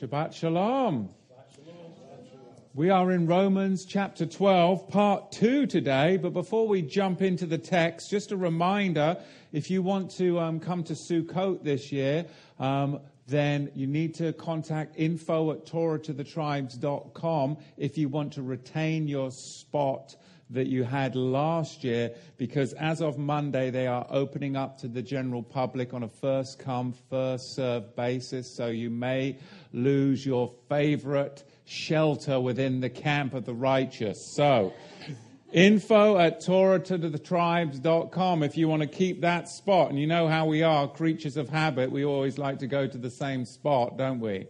Shabbat Shalom. We are in Romans chapter 12, part 2 today. But before we jump into the text, just a reminder if you want to um, come to Sukkot this year, um, then you need to contact info at torahtothetribes.com if you want to retain your spot that you had last year because as of Monday they are opening up to the general public on a first come, first served basis. So you may lose your favorite shelter within the camp of the righteous. So info at torahtothetribes.com if you want to keep that spot. And you know how we are, creatures of habit. We always like to go to the same spot, don't we?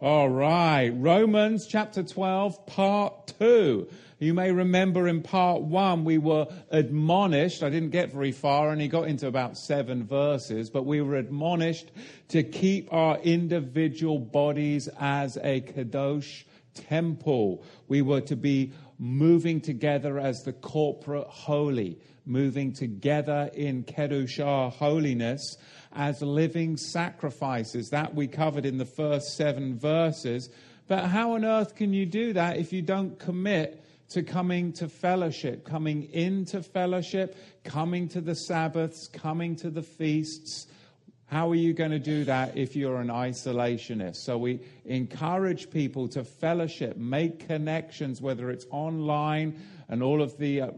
All right. Romans chapter 12, part 2. You may remember in part one, we were admonished. I didn't get very far, only got into about seven verses, but we were admonished to keep our individual bodies as a kadosh temple. We were to be moving together as the corporate holy, moving together in kedushah holiness as living sacrifices. That we covered in the first seven verses. But how on earth can you do that if you don't commit to coming to fellowship, coming into fellowship, coming to the Sabbaths, coming to the feasts. How are you going to do that if you're an isolationist? So we encourage people to fellowship, make connections, whether it's online and all of the uh,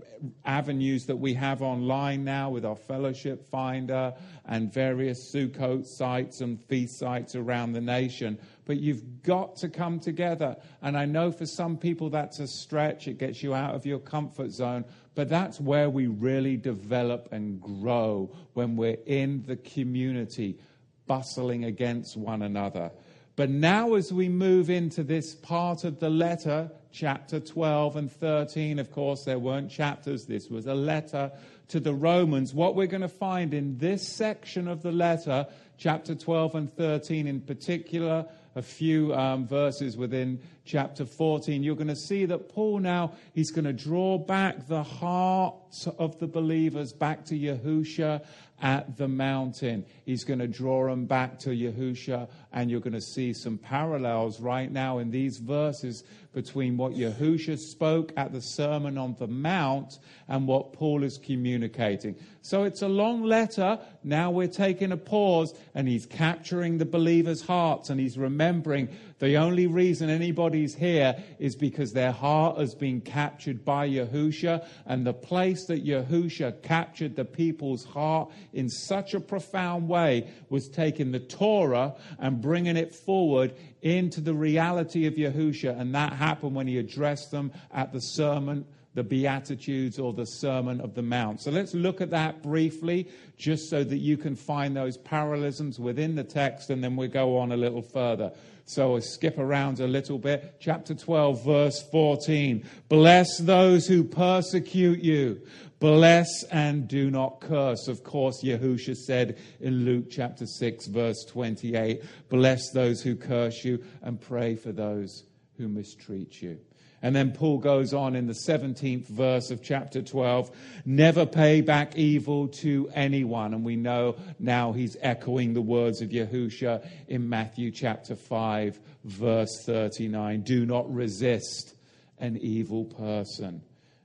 avenues that we have online now with our fellowship finder and various Sukkot sites and feast sites around the nation but you've got to come together. And I know for some people that's a stretch, it gets you out of your comfort zone, but that's where we really develop and grow when we're in the community, bustling against one another. But now, as we move into this part of the letter, chapter 12 and 13, of course, there weren't chapters, this was a letter to the Romans. What we're going to find in this section of the letter, chapter 12 and 13 in particular, a few um, verses within chapter 14, you're going to see that Paul now, he's going to draw back the heart of the believers back to Yahusha at the mountain. He's going to draw them back to Yahusha, and you're going to see some parallels right now in these verses between what Yahusha spoke at the Sermon on the Mount and what Paul is communicating. So it's a long letter. Now we're taking a pause, and he's capturing the believers' hearts, and he's remembering the only reason anybody's here is because their heart has been captured by Yahusha, and the place that Yahusha captured the people's heart in such a profound way was taking the Torah and bringing it forward into the reality of Yahusha, and that happened when he addressed them at the sermon the Beatitudes or the Sermon of the Mount. So let's look at that briefly, just so that you can find those parallelisms within the text, and then we'll go on a little further. So I skip around a little bit. Chapter 12, verse 14. Bless those who persecute you. Bless and do not curse. Of course, Yahusha said in Luke chapter 6, verse 28 Bless those who curse you and pray for those who mistreat you. And then Paul goes on in the 17th verse of chapter 12 never pay back evil to anyone. And we know now he's echoing the words of Yahusha in Matthew chapter 5, verse 39 do not resist an evil person.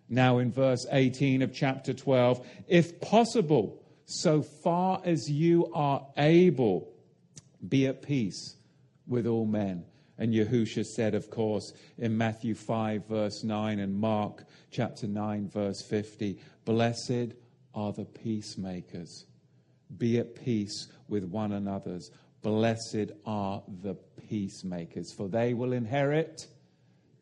Now, in verse 18 of chapter 12, if possible, so far as you are able, be at peace with all men. And Yahusha said, of course, in Matthew 5, verse 9, and Mark chapter 9, verse 50, Blessed are the peacemakers. Be at peace with one another's. Blessed are the peacemakers, for they will inherit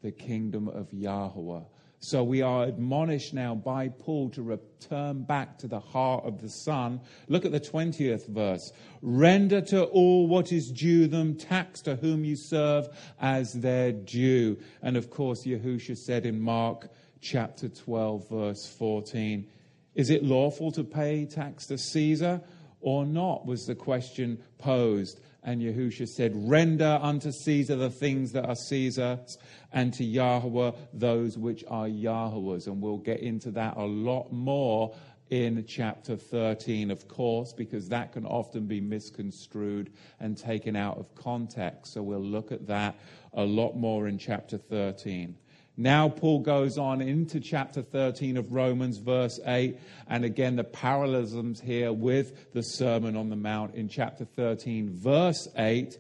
the kingdom of Yahweh. So we are admonished now by Paul to return back to the heart of the Son. Look at the 20th verse. Render to all what is due them, tax to whom you serve as their due. And of course, Yahusha said in Mark chapter 12, verse 14, Is it lawful to pay tax to Caesar or not? was the question posed. And Yahusha said, Render unto Caesar the things that are Caesar's, and to Yahweh those which are Yahweh's. And we'll get into that a lot more in chapter 13, of course, because that can often be misconstrued and taken out of context. So we'll look at that a lot more in chapter 13. Now, Paul goes on into chapter 13 of Romans, verse 8, and again the parallelisms here with the Sermon on the Mount in chapter 13, verse 8.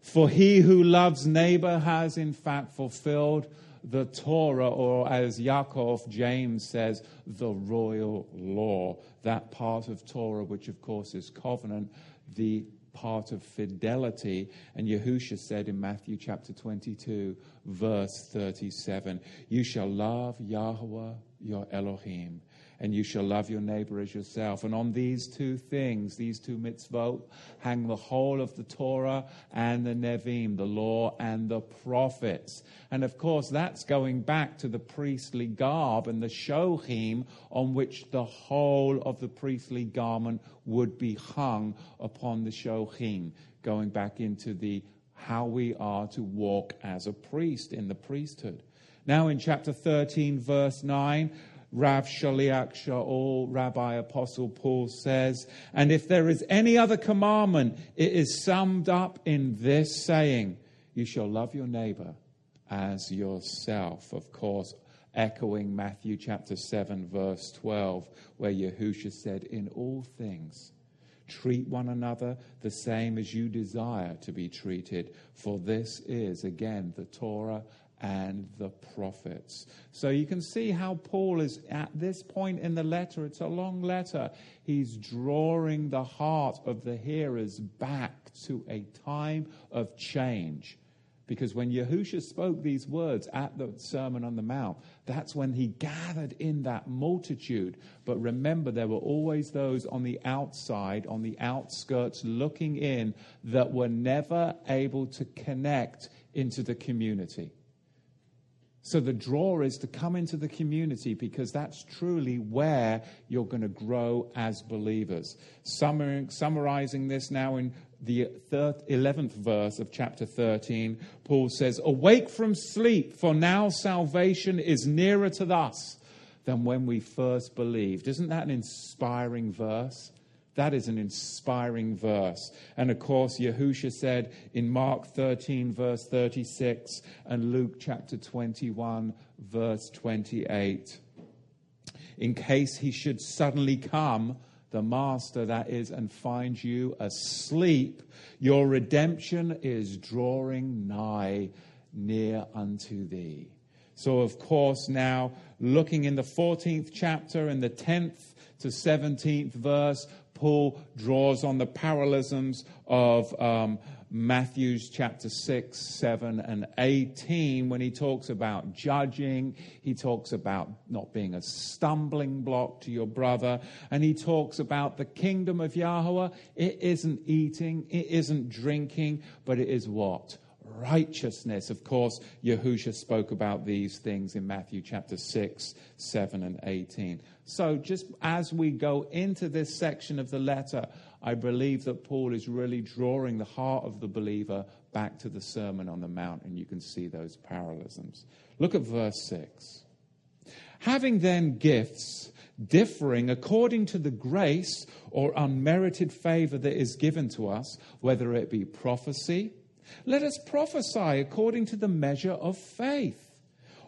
For he who loves neighbor has in fact fulfilled the Torah, or as Yaakov James says, the royal law, that part of Torah, which of course is covenant, the part of fidelity. And Yahusha said in Matthew chapter 22, verse 37, You shall love Yahweh your Elohim and you shall love your neighbor as yourself. And on these two things, these two mitzvot, hang the whole of the Torah and the Nevi'im, the law and the prophets. And of course, that's going back to the priestly garb and the shochim on which the whole of the priestly garment would be hung upon the shochim, going back into the how we are to walk as a priest in the priesthood. Now, in chapter 13, verse 9, Rav Shaliach Shaul, Rabbi Apostle Paul says, and if there is any other commandment, it is summed up in this saying, You shall love your neighbor as yourself. Of course, echoing Matthew chapter 7, verse 12, where Yahusha said, In all things, treat one another the same as you desire to be treated, for this is, again, the Torah and the prophets. So you can see how Paul is at this point in the letter. It's a long letter. He's drawing the heart of the hearers back to a time of change. Because when Yahusha spoke these words at the Sermon on the Mount, that's when he gathered in that multitude. But remember, there were always those on the outside, on the outskirts, looking in, that were never able to connect into the community. So the draw is to come into the community because that's truly where you're going to grow as believers. summarizing this now in the 11th verse of chapter 13, Paul says, Awake from sleep, for now salvation is nearer to us than when we first believed. Isn't that an inspiring verse? That is an inspiring verse. And of course, Yahusha said in Mark 13, verse 36, and Luke chapter 21, verse 28, in case he should suddenly come, the master that is, and find you asleep, your redemption is drawing nigh near unto thee. So, of course, now looking in the 14th chapter and the 10th to 17th verse, Paul draws on the parallelisms of um, Matthew's chapter 6, 7, and 18 when he talks about judging. He talks about not being a stumbling block to your brother. And he talks about the kingdom of Yahweh. It isn't eating, it isn't drinking, but it is what? righteousness. Of course, Yahusha spoke about these things in Matthew chapter 6, 7, and 18. So, just as we go into this section of the letter, I believe that Paul is really drawing the heart of the believer back to the Sermon on the Mount, and you can see those parallelisms. Look at verse 6. Having then gifts differing according to the grace or unmerited favor that is given to us, whether it be prophecy, let us prophesy according to the measure of faith.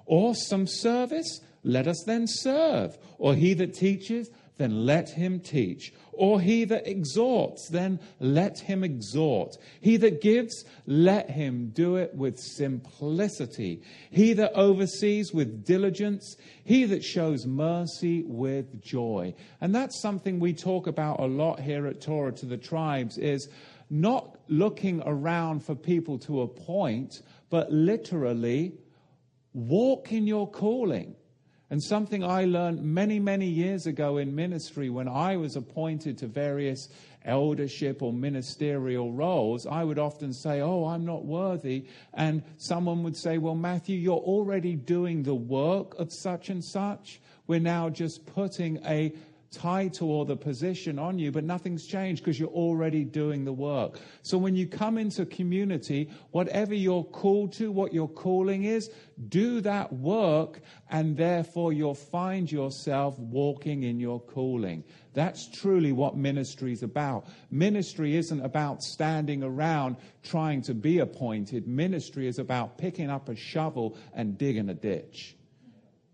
Or some service, let us then serve. Or he that teaches, then let him teach. Or he that exhorts, then let him exhort. He that gives, let him do it with simplicity. He that oversees with diligence, he that shows mercy with joy. And that's something we talk about a lot here at Torah to the tribes is not looking around for people to appoint, but literally walk in your calling. And something I learned many, many years ago in ministry when I was appointed to various eldership or ministerial roles, I would often say, Oh, I'm not worthy. And someone would say, Well, Matthew, you're already doing the work of such and such. We're now just putting a title or the position on you, but nothing's changed because you're already doing the work. So when you come into community, whatever you're called to, what your calling is, do that work, and therefore you'll find yourself walking in your calling. That's truly what ministry is about. Ministry isn't about standing around trying to be appointed. Ministry is about picking up a shovel and digging a ditch.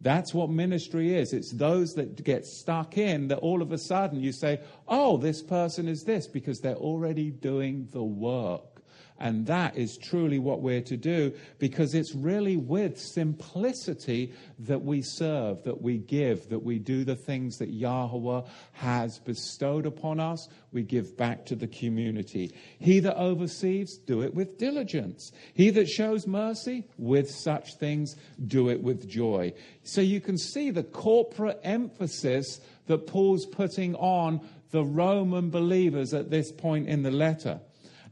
That's what ministry is. It's those that get stuck in that all of a sudden you say, oh, this person is this because they're already doing the work. And that is truly what we're to do because it's really with simplicity that we serve, that we give, that we do the things that Yahweh has bestowed upon us. We give back to the community. He that oversees, do it with diligence. He that shows mercy, with such things, do it with joy. So you can see the corporate emphasis that Paul's putting on the Roman believers at this point in the letter.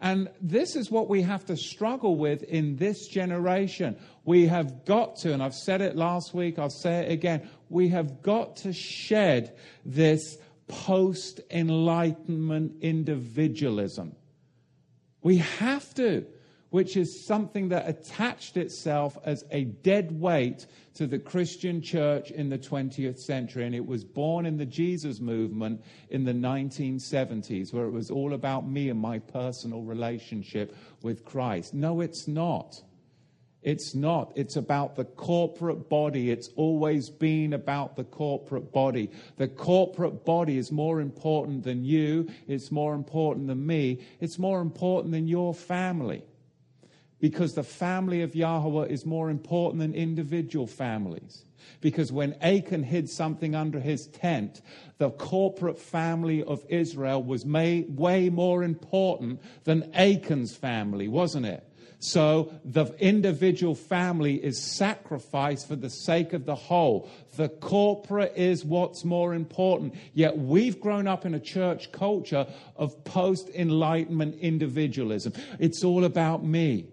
And this is what we have to struggle with in this generation. We have got to, and I've said it last week, I'll say it again, we have got to shed this post enlightenment individualism. We have to which is something that attached itself as a dead weight to the Christian church in the 20th century. And it was born in the Jesus movement in the 1970s, where it was all about me and my personal relationship with Christ. No, it's not. It's not. It's about the corporate body. It's always been about the corporate body. The corporate body is more important than you. It's more important than me. It's more important than your family because the family of Yahweh is more important than individual families. Because when Achan hid something under his tent, the corporate family of Israel was made way more important than Achan's family, wasn't it? So the individual family is sacrificed for the sake of the whole. The corporate is what's more important. Yet we've grown up in a church culture of post enlightenment individualism. It's all about me.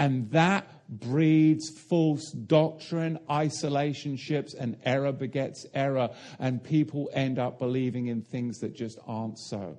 And that breeds false doctrine, isolationships, and error begets error. And people end up believing in things that just aren't so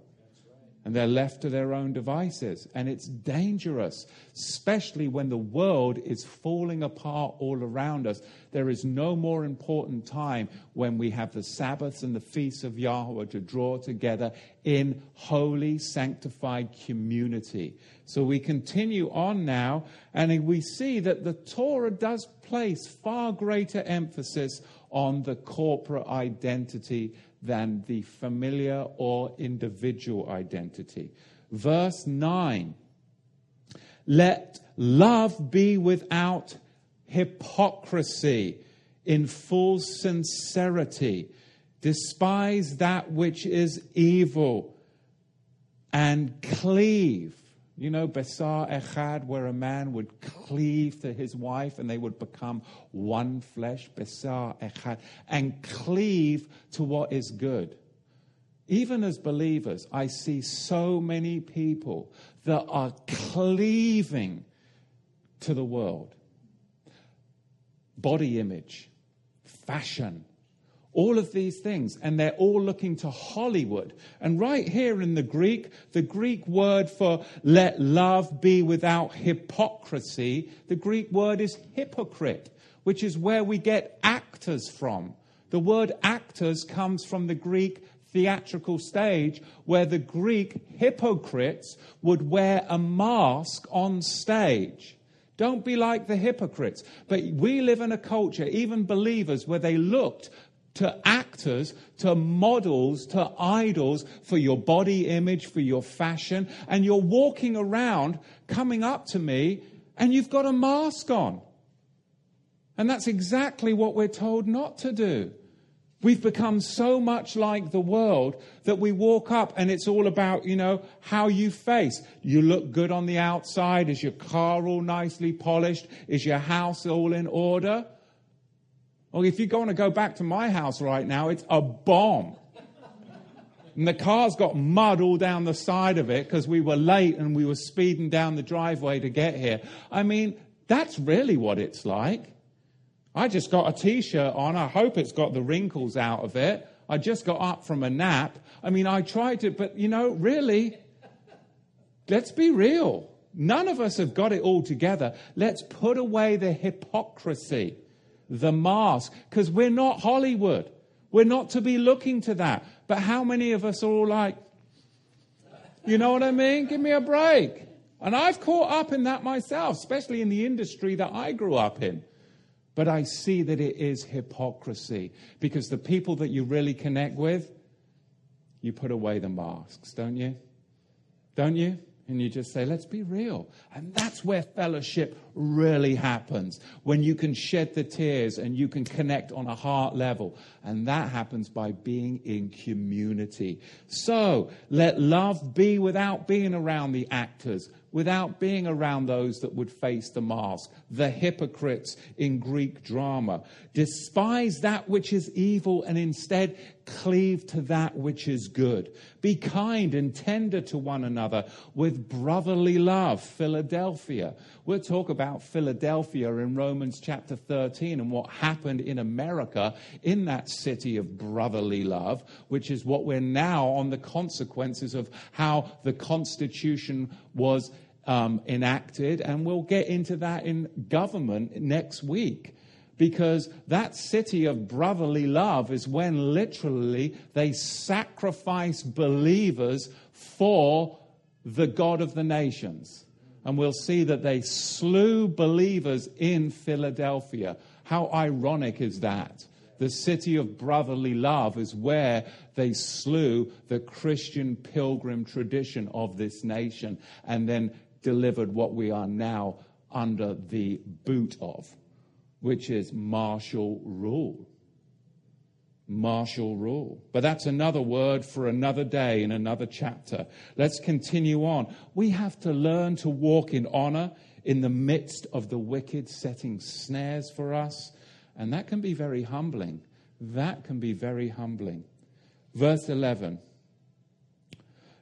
and they're left to their own devices. And it's dangerous, especially when the world is falling apart all around us. There is no more important time when we have the Sabbaths and the feasts of Yahweh to draw together in holy, sanctified community. So we continue on now, and we see that the Torah does place far greater emphasis on the corporate identity than the familiar or individual identity. Verse 9 Let love be without hypocrisy, in full sincerity. Despise that which is evil and cleave you know, Besar Echad, where a man would cleave to his wife and they would become one flesh, Besar Echad, and cleave to what is good. Even as believers, I see so many people that are cleaving to the world. Body image, fashion, all of these things, and they're all looking to Hollywood. And right here in the Greek, the Greek word for let love be without hypocrisy, the Greek word is hypocrite, which is where we get actors from. The word actors comes from the Greek theatrical stage where the Greek hypocrites would wear a mask on stage. Don't be like the hypocrites. But we live in a culture, even believers, where they looked to actors, to models, to idols for your body image, for your fashion, and you're walking around coming up to me and you've got a mask on. And that's exactly what we're told not to do. We've become so much like the world that we walk up and it's all about, you know, how you face. You look good on the outside. Is your car all nicely polished? Is your house all in order? Well, if you're going to go back to my house right now, it's a bomb. And the car's got mud all down the side of it because we were late and we were speeding down the driveway to get here. I mean, that's really what it's like. I just got a t shirt on. I hope it's got the wrinkles out of it. I just got up from a nap. I mean, I tried to, but you know, really, let's be real. None of us have got it all together. Let's put away the hypocrisy, the mask, because we're not Hollywood. We're not to be looking to that. But how many of us are all like, you know what I mean? Give me a break. And I've caught up in that myself, especially in the industry that I grew up in. But I see that it is hypocrisy because the people that you really connect with, you put away the masks, don't you? Don't you? And you just say, let's be real. And that's where fellowship really happens. When you can shed the tears and you can connect on a heart level. And that happens by being in community. So let love be without being around the actors without being around those that would face the mask, the hypocrites in Greek drama. Despise that which is evil and instead cleave to that which is good. Be kind and tender to one another with brotherly love. Philadelphia. We'll talk about Philadelphia in Romans chapter 13 and what happened in America in that city of brotherly love, which is what we're now on the consequences of how the Constitution was um, enacted. And we'll get into that in government next week because that city of brotherly love is when literally they sacrifice believers for the God of the nations. And we'll see that they slew believers in Philadelphia. How ironic is that? The city of brotherly love is where they slew the Christian pilgrim tradition of this nation and then delivered what we are now under the boot of which is martial rule. Martial rule. But that's another word for another day in another chapter. Let's continue on. We have to learn to walk in honor in the midst of the wicked setting snares for us. And that can be very humbling. That can be very humbling. Verse 11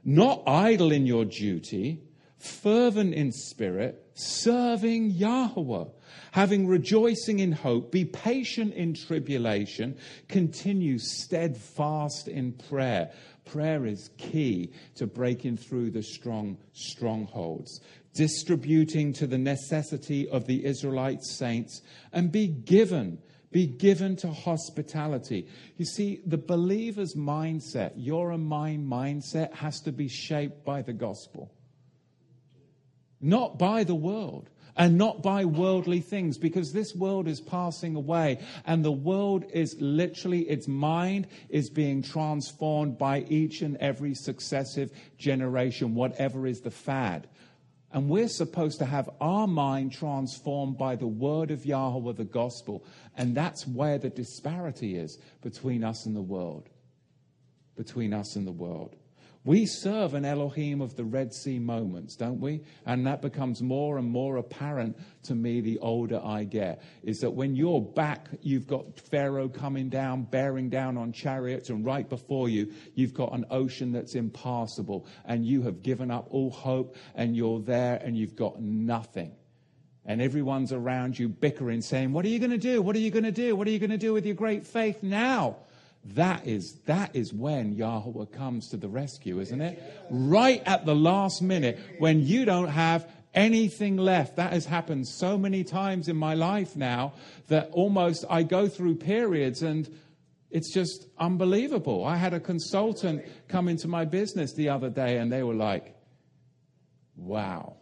Not idle in your duty, fervent in spirit, serving Yahweh having rejoicing in hope, be patient in tribulation, continue steadfast in prayer. Prayer is key to breaking through the strong strongholds, distributing to the necessity of the Israelite saints, and be given be given to hospitality. You see, the believer's mindset, your and mine mindset, has to be shaped by the gospel, not by the world and not by worldly things because this world is passing away and the world is literally, its mind is being transformed by each and every successive generation, whatever is the fad. And we're supposed to have our mind transformed by the word of Yahweh, the gospel. And that's where the disparity is between us and the world. Between us and the world. We serve an Elohim of the Red Sea moments, don't we? And that becomes more and more apparent to me the older I get. Is that when you're back, you've got Pharaoh coming down, bearing down on chariots, and right before you, you've got an ocean that's impassable, and you have given up all hope, and you're there, and you've got nothing. And everyone's around you bickering, saying, What are you going to do? What are you going to do? What are you going to do with your great faith now? That is, that is when Yahweh comes to the rescue, isn't it? Right at the last minute when you don't have anything left. That has happened so many times in my life now that almost I go through periods and it's just unbelievable. I had a consultant come into my business the other day and they were like, wow,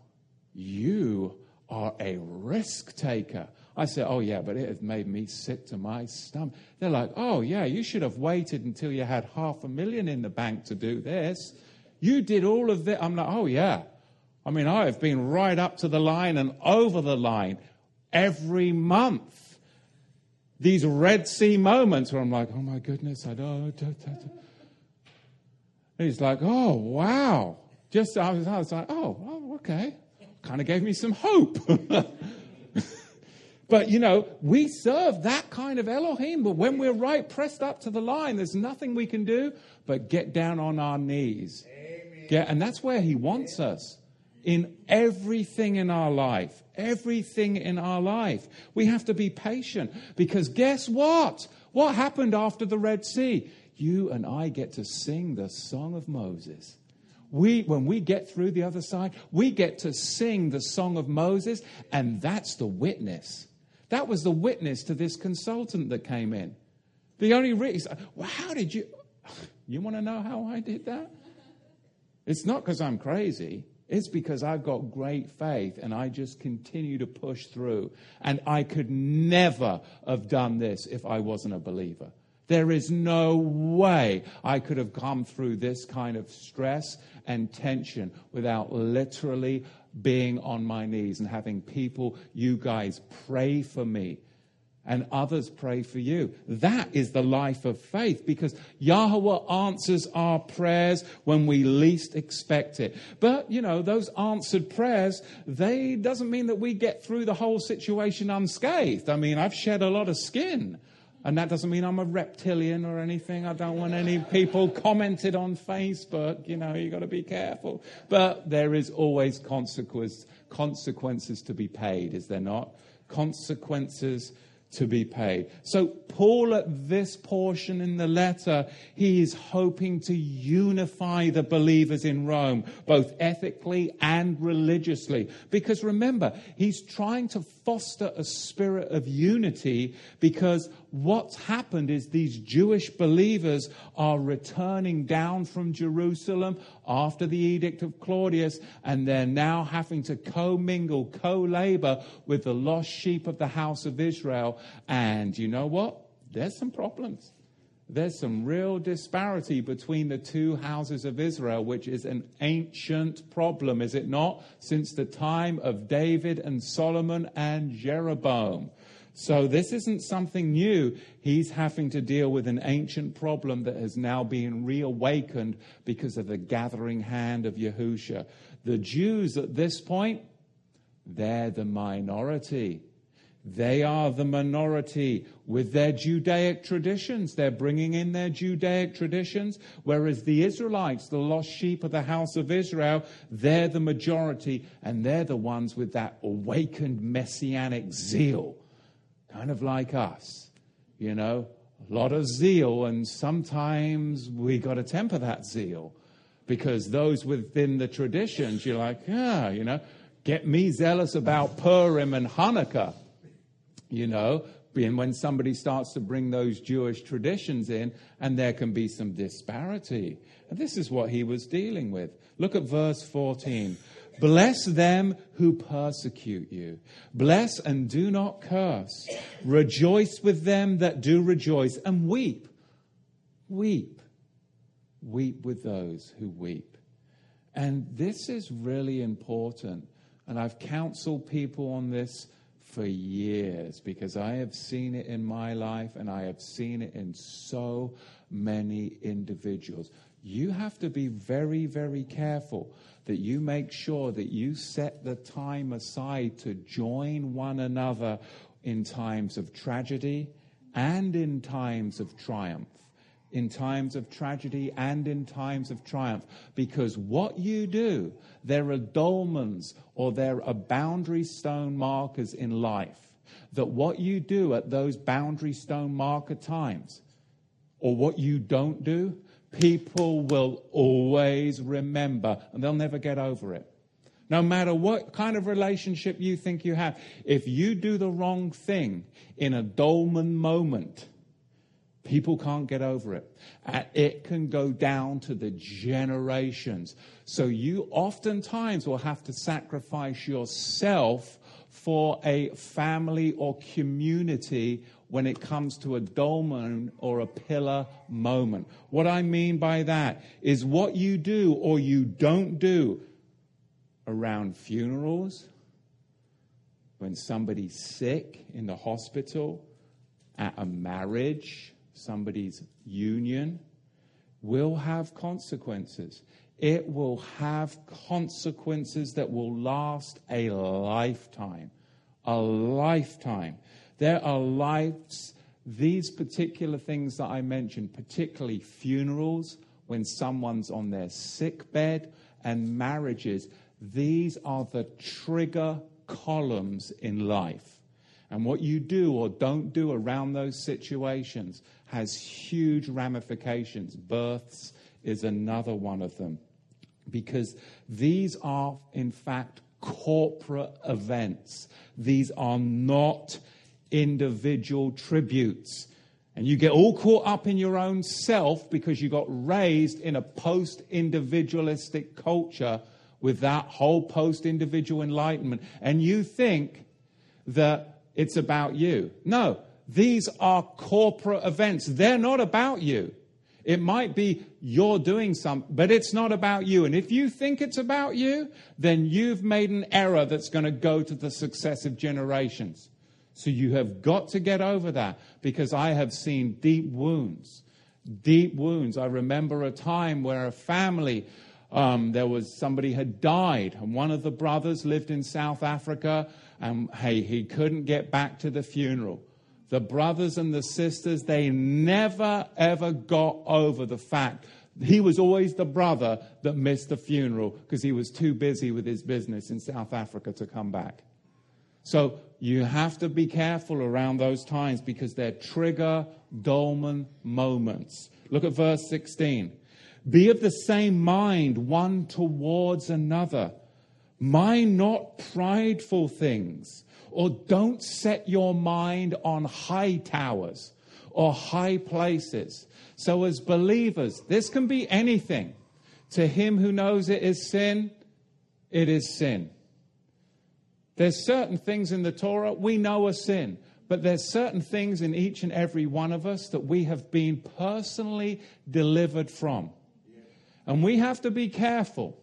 you are a risk taker. I said, Oh, yeah, but it has made me sick to my stomach. They're like, Oh, yeah, you should have waited until you had half a million in the bank to do this. You did all of this. I'm like, Oh, yeah. I mean, I have been right up to the line and over the line every month. These Red Sea moments where I'm like, Oh, my goodness, I don't. He's like, Oh, wow. Just, I was, I was like, oh okay. Kind of gave me some hope. But you know, we serve that kind of Elohim. But when we're right pressed up to the line, there's nothing we can do but get down on our knees. Get, and that's where He wants us in everything in our life. Everything in our life. We have to be patient because guess what? What happened after the Red Sea? you and I get to sing the song of Moses. We, when we get through the other side, we get to sing the song of Moses, and that's the witness. That was the witness to this consultant that came in. The only reason, well, how did you, you want to know how I did that? It's not because I'm crazy. It's because I've got great faith and I just continue to push through. And I could never have done this if I wasn't a believer. There is no way I could have come through this kind of stress and tension without literally being on my knees and having people, you guys, pray for me and others pray for you. That is the life of faith because Yahweh answers our prayers when we least expect it. But, you know, those answered prayers, they doesn't mean that we get through the whole situation unscathed. I mean, I've shed a lot of skin. And that doesn't mean I'm a reptilian or anything. I don't want any people commented on Facebook. You know, you've got to be careful. But there is always consequence, consequences to be paid, is there not? Consequences to be paid. So, Paul, at this portion in the letter, he is hoping to unify the believers in Rome, both ethically and religiously. Because remember, he's trying to foster a spirit of unity because what's happened is these Jewish believers are returning down from Jerusalem after the edict of Claudius, and they're now having to commingle, co labor with the lost sheep of the house of Israel. And you know what? There's some problems. There's some real disparity between the two houses of Israel, which is an ancient problem, is it not? Since the time of David and Solomon and Jeroboam. So this isn't something new. He's having to deal with an ancient problem that has now been reawakened because of the gathering hand of Yahusha. The Jews at this point, they're the minority. They are the minority with their Judaic traditions. They're bringing in their Judaic traditions, whereas the Israelites, the lost sheep of the house of Israel, they're the majority and they're the ones with that awakened messianic zeal kind of like us, you know, a lot of zeal, and sometimes we got to temper that zeal because those within the traditions, you're like, yeah, you know, get me zealous about Purim and Hanukkah, you know, being when somebody starts to bring those Jewish traditions in, and there can be some disparity. And this is what he was dealing with. Look at verse 14. Bless them who persecute you. Bless and do not curse. Rejoice with them that do rejoice, and weep. Weep. Weep with those who weep. And this is really important. And I've counseled people on this for years because I have seen it in my life and I have seen it in so many individuals. You have to be very, very careful that you make sure that you set the time aside to join one another in times of tragedy and in times of triumph. In times of tragedy and in times of triumph. Because what you do, there are dolmens or there are boundary stone markers in life. That what you do at those boundary stone marker times, or what you don't do, people will always remember and they'll never get over it. No matter what kind of relationship you think you have, if you do the wrong thing in a Dolmen moment, people can't get over it. And it can go down to the generations. So you oftentimes will have to sacrifice yourself for a family or community when it comes to a dolmen or a pillar moment. What I mean by that is what you do or you don't do around funerals, when somebody's sick in the hospital, at a marriage, somebody's union, will have consequences. It will have consequences that will last a lifetime. A lifetime. There are lives, these particular things that I mentioned, particularly funerals, when someone's on their sick bed, and marriages, these are the trigger columns in life. And what you do or don't do around those situations has huge ramifications. Births is another one of them. Because these are, in fact, corporate events. These are not individual tributes. And you get all caught up in your own self because you got raised in a post individualistic culture with that whole post individual enlightenment. And you think that it's about you. No, these are corporate events. They're not about you. It might be you're doing something, but it's not about you. And if you think it's about you, then you've made an error that's going to go to the successive generations. So you have got to get over that because I have seen deep wounds. Deep wounds. I remember a time where a family, um, there was somebody had died, and one of the brothers lived in South Africa, and hey, he couldn't get back to the funeral. The brothers and the sisters, they never ever got over the fact he was always the brother that missed the funeral because he was too busy with his business in South Africa to come back. So you have to be careful around those times because they're trigger dolmen moments. Look at verse 16. Be of the same mind one towards another. Mind not prideful things, or don't set your mind on high towers or high places. So, as believers, this can be anything. To him who knows it is sin, it is sin. There's certain things in the Torah we know are sin, but there's certain things in each and every one of us that we have been personally delivered from. And we have to be careful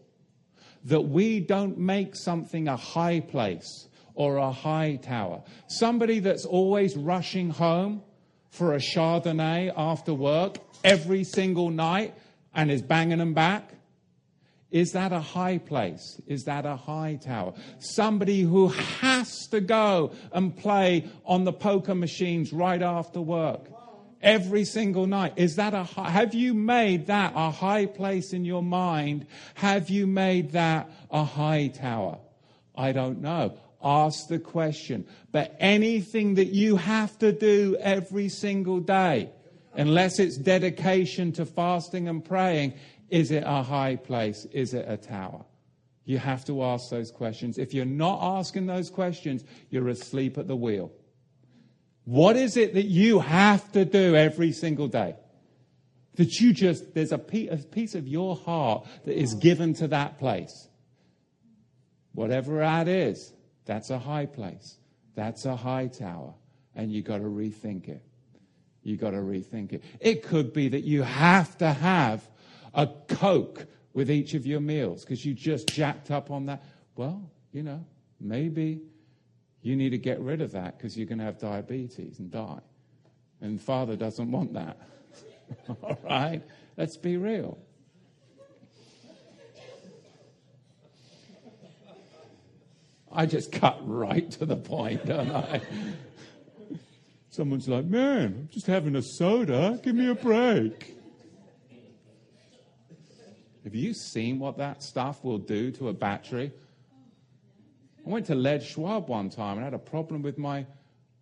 that we don't make something a high place or a high tower. Somebody that's always rushing home for a Chardonnay after work every single night and is banging them back is that a high place? Is that a high tower? Somebody who has to go and play on the poker machines right after work every single night. Is that a high, have you made that a high place in your mind? Have you made that a high tower? I don't know. Ask the question. But anything that you have to do every single day, unless it's dedication to fasting and praying, is it a high place? Is it a tower? You have to ask those questions. If you're not asking those questions, you're asleep at the wheel. What is it that you have to do every single day? That you just, there's a piece of your heart that is given to that place. Whatever that is, that's a high place. That's a high tower. And you've got to rethink it. You've got to rethink it. It could be that you have to have a Coke with each of your meals because you just jacked up on that. Well, you know, maybe you need to get rid of that because you're going to have diabetes and die. And Father doesn't want that. All right? Let's be real. I just cut right to the point, don't I? Someone's like, man, I'm just having a soda. Give me a break. Have you seen what that stuff will do to a battery? I went to Les Schwab one time and had a problem with my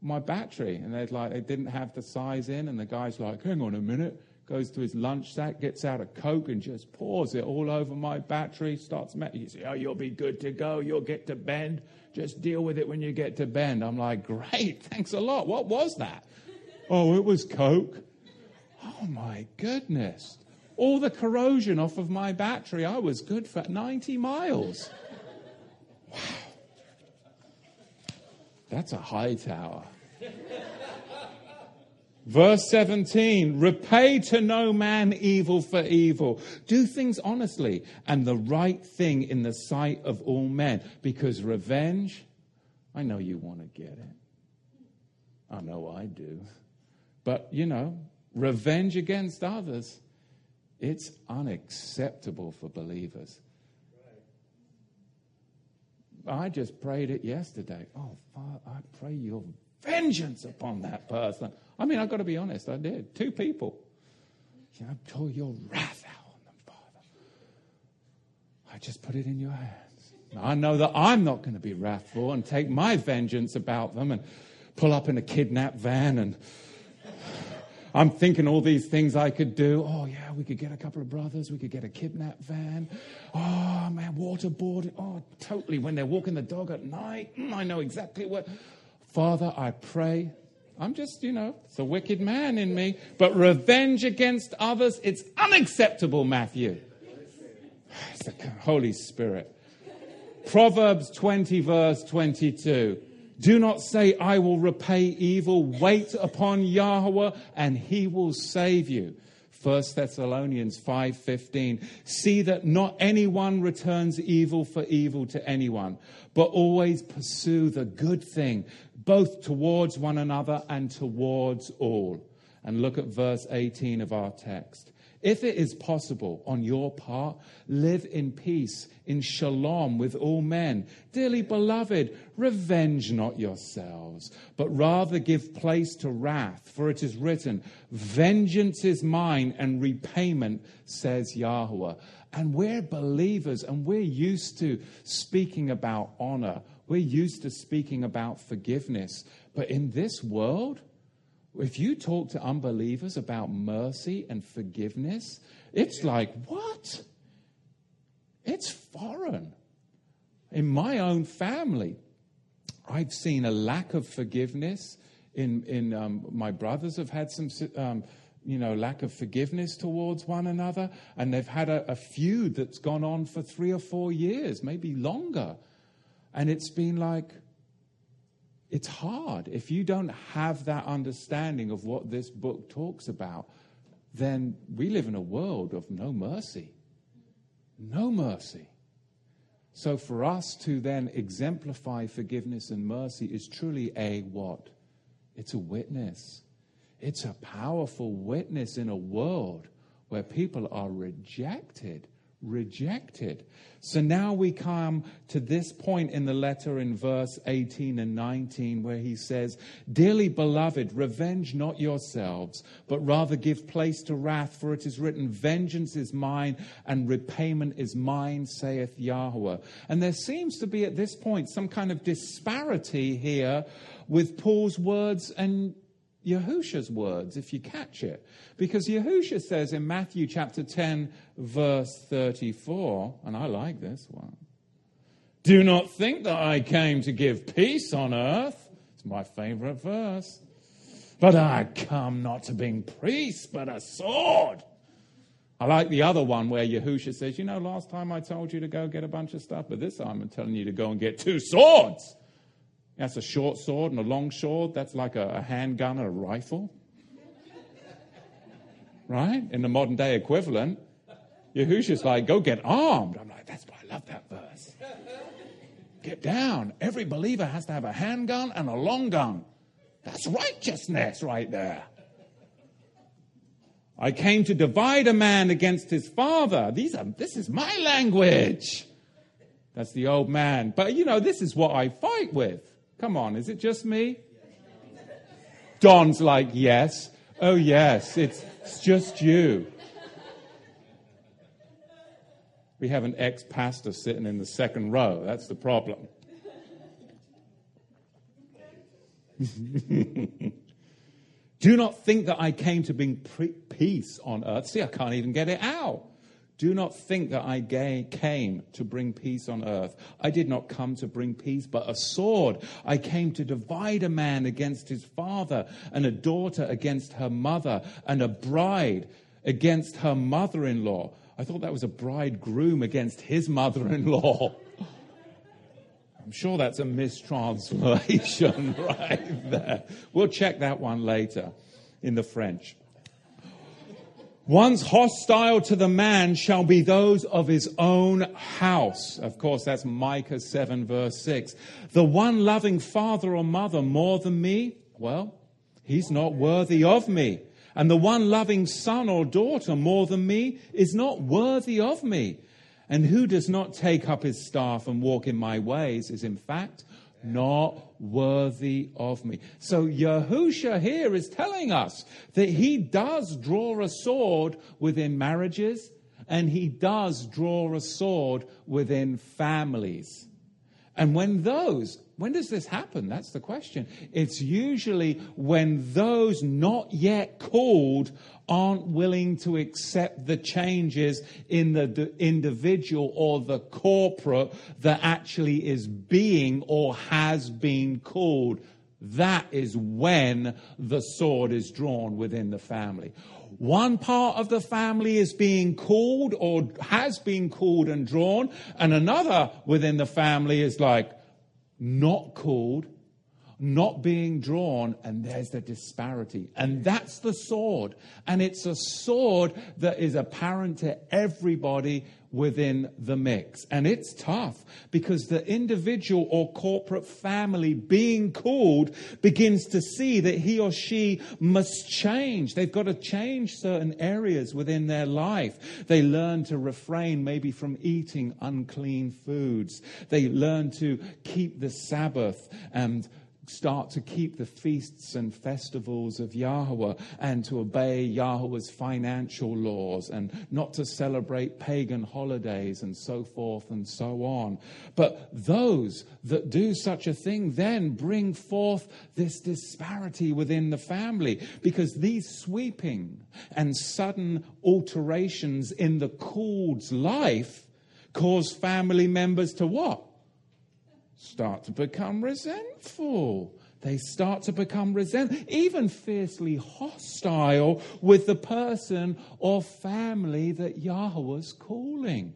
my battery, and they'd like they didn't have the size in, and the guy's like, "Hang on a minute." Goes to his lunch sack, gets out a Coke, and just pours it all over my battery. Starts, me- you say, "Oh, you'll be good to go. You'll get to Bend. Just deal with it when you get to Bend." I'm like, "Great, thanks a lot." What was that? oh, it was Coke. Oh my goodness! All the corrosion off of my battery. I was good for 90 miles. Wow. That's a high tower. Verse 17, repay to no man evil for evil. Do things honestly and the right thing in the sight of all men. Because revenge, I know you want to get it. I know I do. But, you know, revenge against others it's unacceptable for believers. I just prayed it yesterday. Oh, Father, I pray your vengeance upon that person. I mean, I've got to be honest, I did. Two people. You know, pour your wrath out on them, Father. I just put it in your hands. I know that I'm not going to be wrathful and take my vengeance about them. And, pull up in a kidnap van and I'm thinking all these things I could do. Oh, yeah, we could get a couple of brothers. We could get a kidnap van. Oh, man, waterboard. Oh, totally. When they're walking the dog at night, mm, I know exactly what. Father, I pray. I'm just, you know, it's a wicked man in me. But revenge against others, it's unacceptable, Matthew. It's the Holy Spirit. Proverbs 20, verse 22. Do not say, I will repay evil. Wait upon Yahweh and he will save you. 1 Thessalonians 5:15 See that not anyone returns evil for evil to anyone but always pursue the good thing both towards one another and towards all. And look at verse 18 of our text. If it is possible on your part, live in peace, in shalom with all men. Dearly beloved, revenge not yourselves, but rather give place to wrath, for it is written, Vengeance is mine and repayment, says Yahweh. And we're believers and we're used to speaking about honor. We're used to speaking about forgiveness. But in this world, if you talk to unbelievers about mercy and forgiveness, it's like, what? It's foreign. In my own family, I've seen a lack of forgiveness. In, in um, my brothers have had some, um, you know, lack of forgiveness towards one another, and they've had a, a feud that's gone on for three or four years, maybe longer. And it's been like, it's hard. If you don't have that understanding of what this book talks about, then we live in a world of no mercy. No mercy. So for us to then exemplify forgiveness and mercy is truly a what? It's a witness. It's a powerful witness in a world where people are rejected rejected. So now we come to this point in the letter in verse 18 and 19 where he says, Dearly beloved, revenge not yourselves, but rather give place to wrath, for it is written, Vengeance is mine and repayment is mine, saith Yahweh. And there seems to be at this point some kind of disparity here with Paul's words and Yahusha's words, if you catch it. Because Yahusha says in Matthew chapter 10, verse 34, and I like this one Do not think that I came to give peace on earth. It's my favorite verse. But I come not to bring peace, but a sword. I like the other one where Yahusha says, You know, last time I told you to go get a bunch of stuff, but this time I'm telling you to go and get two swords. That's a short sword and a long sword. That's like a, a handgun and a rifle. right? In the modern day equivalent. Yahusha's like, go get armed. I'm like, that's why I love that verse. Get down. Every believer has to have a handgun and a long gun. That's righteousness right there. I came to divide a man against his father. These are, this is my language. That's the old man. But you know, this is what I fight with. Come on, is it just me? Don's like, yes. Oh, yes, it's, it's just you. We have an ex pastor sitting in the second row. That's the problem. Do not think that I came to bring peace on earth. See, I can't even get it out. Do not think that I came to bring peace on earth. I did not come to bring peace, but a sword. I came to divide a man against his father, and a daughter against her mother, and a bride against her mother in law. I thought that was a bridegroom against his mother in law. I'm sure that's a mistranslation right there. We'll check that one later in the French. One's hostile to the man shall be those of his own house. Of course, that's Micah 7, verse 6. The one loving father or mother more than me, well, he's not worthy of me. And the one loving son or daughter more than me is not worthy of me. And who does not take up his staff and walk in my ways is in fact not worthy of me. So Yahusha here is telling us that he does draw a sword within marriages and he does draw a sword within families. And when those, when does this happen? That's the question. It's usually when those not yet called aren't willing to accept the changes in the individual or the corporate that actually is being or has been called. That is when the sword is drawn within the family. One part of the family is being called or has been called and drawn, and another within the family is like not called, not being drawn, and there's the disparity. And that's the sword. And it's a sword that is apparent to everybody within the mix. And it's tough because the individual or corporate family being called begins to see that he or she must change. They've got to change certain areas within their life. They learn to refrain maybe from eating unclean foods. They learn to keep the Sabbath and start to keep the feasts and festivals of Yahweh and to obey Yahweh's financial laws and not to celebrate pagan holidays and so forth and so on. But those that do such a thing then bring forth this disparity within the family because these sweeping and sudden alterations in the called's life cause family members to what? Start to become resentful. They start to become resent, even fiercely hostile with the person or family that Yahweh's calling.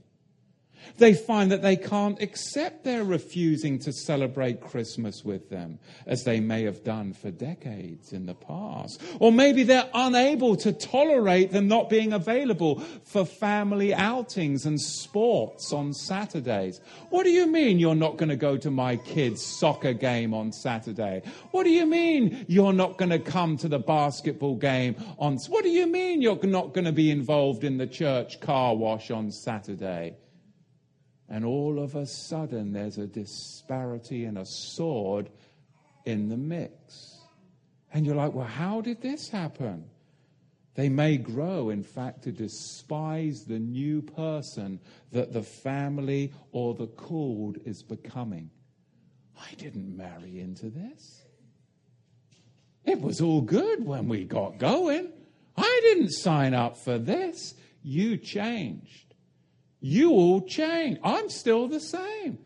They find that they can't accept their refusing to celebrate Christmas with them, as they may have done for decades in the past. Or maybe they're unable to tolerate them not being available for family outings and sports on Saturdays. What do you mean you're not going to go to my kid's soccer game on Saturday? What do you mean you're not going to come to the basketball game on What do you mean you're not going to be involved in the church car wash on Saturday? And all of a sudden, there's a disparity and a sword in the mix. And you're like, well, how did this happen? They may grow, in fact, to despise the new person that the family or the called is becoming. I didn't marry into this. It was all good when we got going. I didn't sign up for this. You changed. You all change. I'm still the same.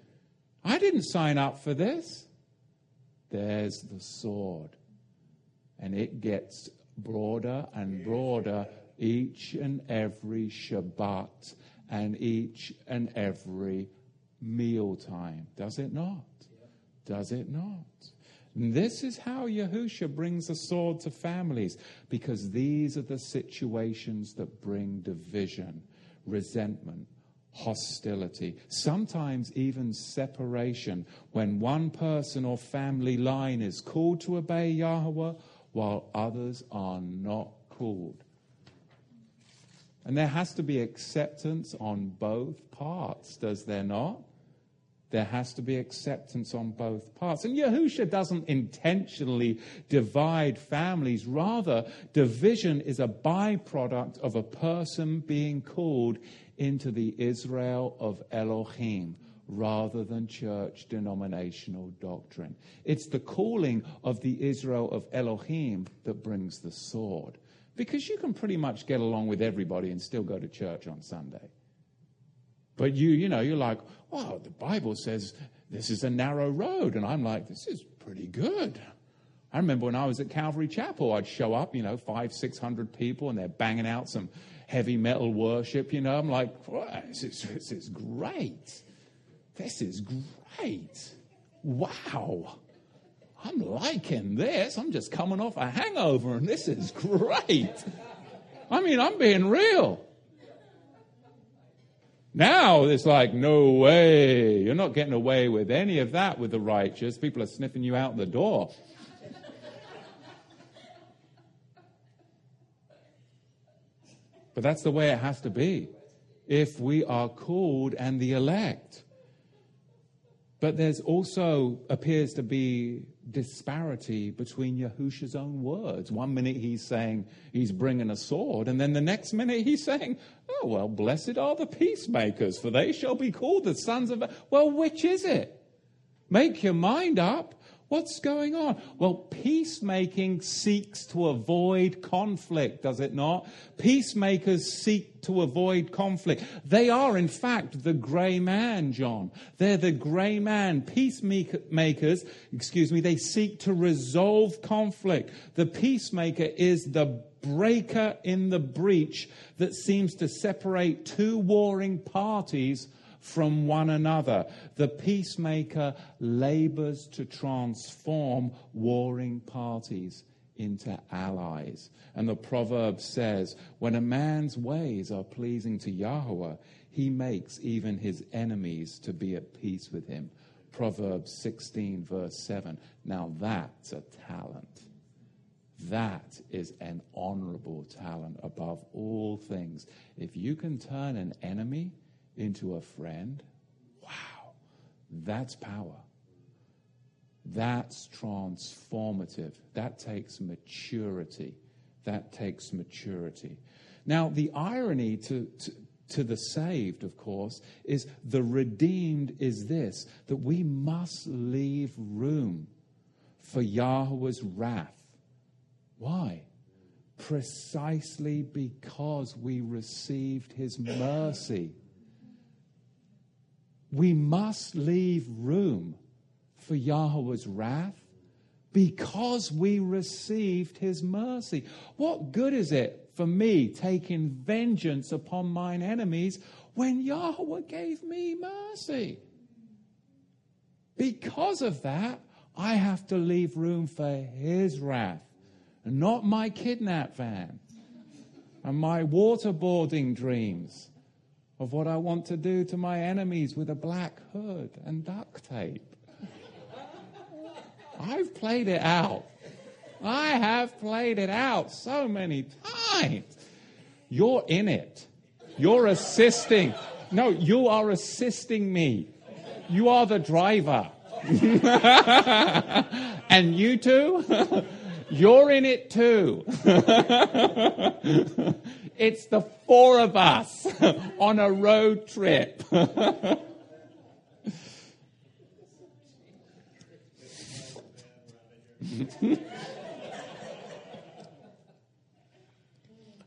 I didn't sign up for this. There's the sword. And it gets broader and broader each and every Shabbat and each and every mealtime. Does it not? Does it not? And this is how Yahusha brings a sword to families, because these are the situations that bring division, resentment, hostility, sometimes even separation, when one person or family line is called to obey Yahweh while others are not called. And there has to be acceptance on both parts, does there not? There has to be acceptance on both parts. And Yahusha doesn't intentionally divide families. Rather, division is a byproduct of a person being called into the Israel of Elohim rather than church denominational doctrine. It's the calling of the Israel of Elohim that brings the sword. Because you can pretty much get along with everybody and still go to church on Sunday. But you, you know, you're like, well, the Bible says this is a narrow road. And I'm like, this is pretty good. I remember when I was at Calvary Chapel, I'd show up, you know, five, six hundred people, and they're banging out some heavy metal worship, you know. I'm like, this, is, this is great. This is great. Wow. I'm liking this. I'm just coming off a hangover and this is great. I mean, I'm being real. Now it's like, no way. You're not getting away with any of that with the righteous. People are sniffing you out the door. But that's the way it has to be if we are called and the elect. But there's also appears to be disparity between Yahusha's own words. One minute he's saying he's bringing a sword, and then the next minute he's saying, Oh, well, blessed are the peacemakers, for they shall be called the sons of. Well, which is it? Make your mind up. What's going on? Well, peacemaking seeks to avoid conflict, does it not? Peacemakers seek to avoid conflict. They are, in fact, the grey man, John. They're the grey man. Peacemakers, excuse me, they seek to resolve conflict. The peacemaker is the breaker in the breach that seems to separate two warring parties from one another. The peacemaker labors to transform warring parties into allies. And the proverb says, when a man's ways are pleasing to Yahweh, he makes even his enemies to be at peace with him. Proverbs 16, verse 7. Now that's a talent. That is an honorable talent above all things. If you can turn an enemy into a friend, wow, that's power. That's transformative. That takes maturity. That takes maturity. Now, the irony to, to, to, the saved, of course, is the redeemed is this that we must leave room for Yahweh's wrath. Why? Precisely because we received his mercy we must leave room for Yahweh's wrath because we received his mercy. What good is it for me taking vengeance upon mine enemies when Yahweh gave me mercy? Because of that, I have to leave room for his wrath, and not my kidnap van and my waterboarding dreams of what I want to do to my enemies with a black hood and duct tape. I've played it out. I have played it out so many times. You're in it. You're assisting. No, you are assisting me. You are the driver. and you too? You're in it too. it's the four of us on a road trip.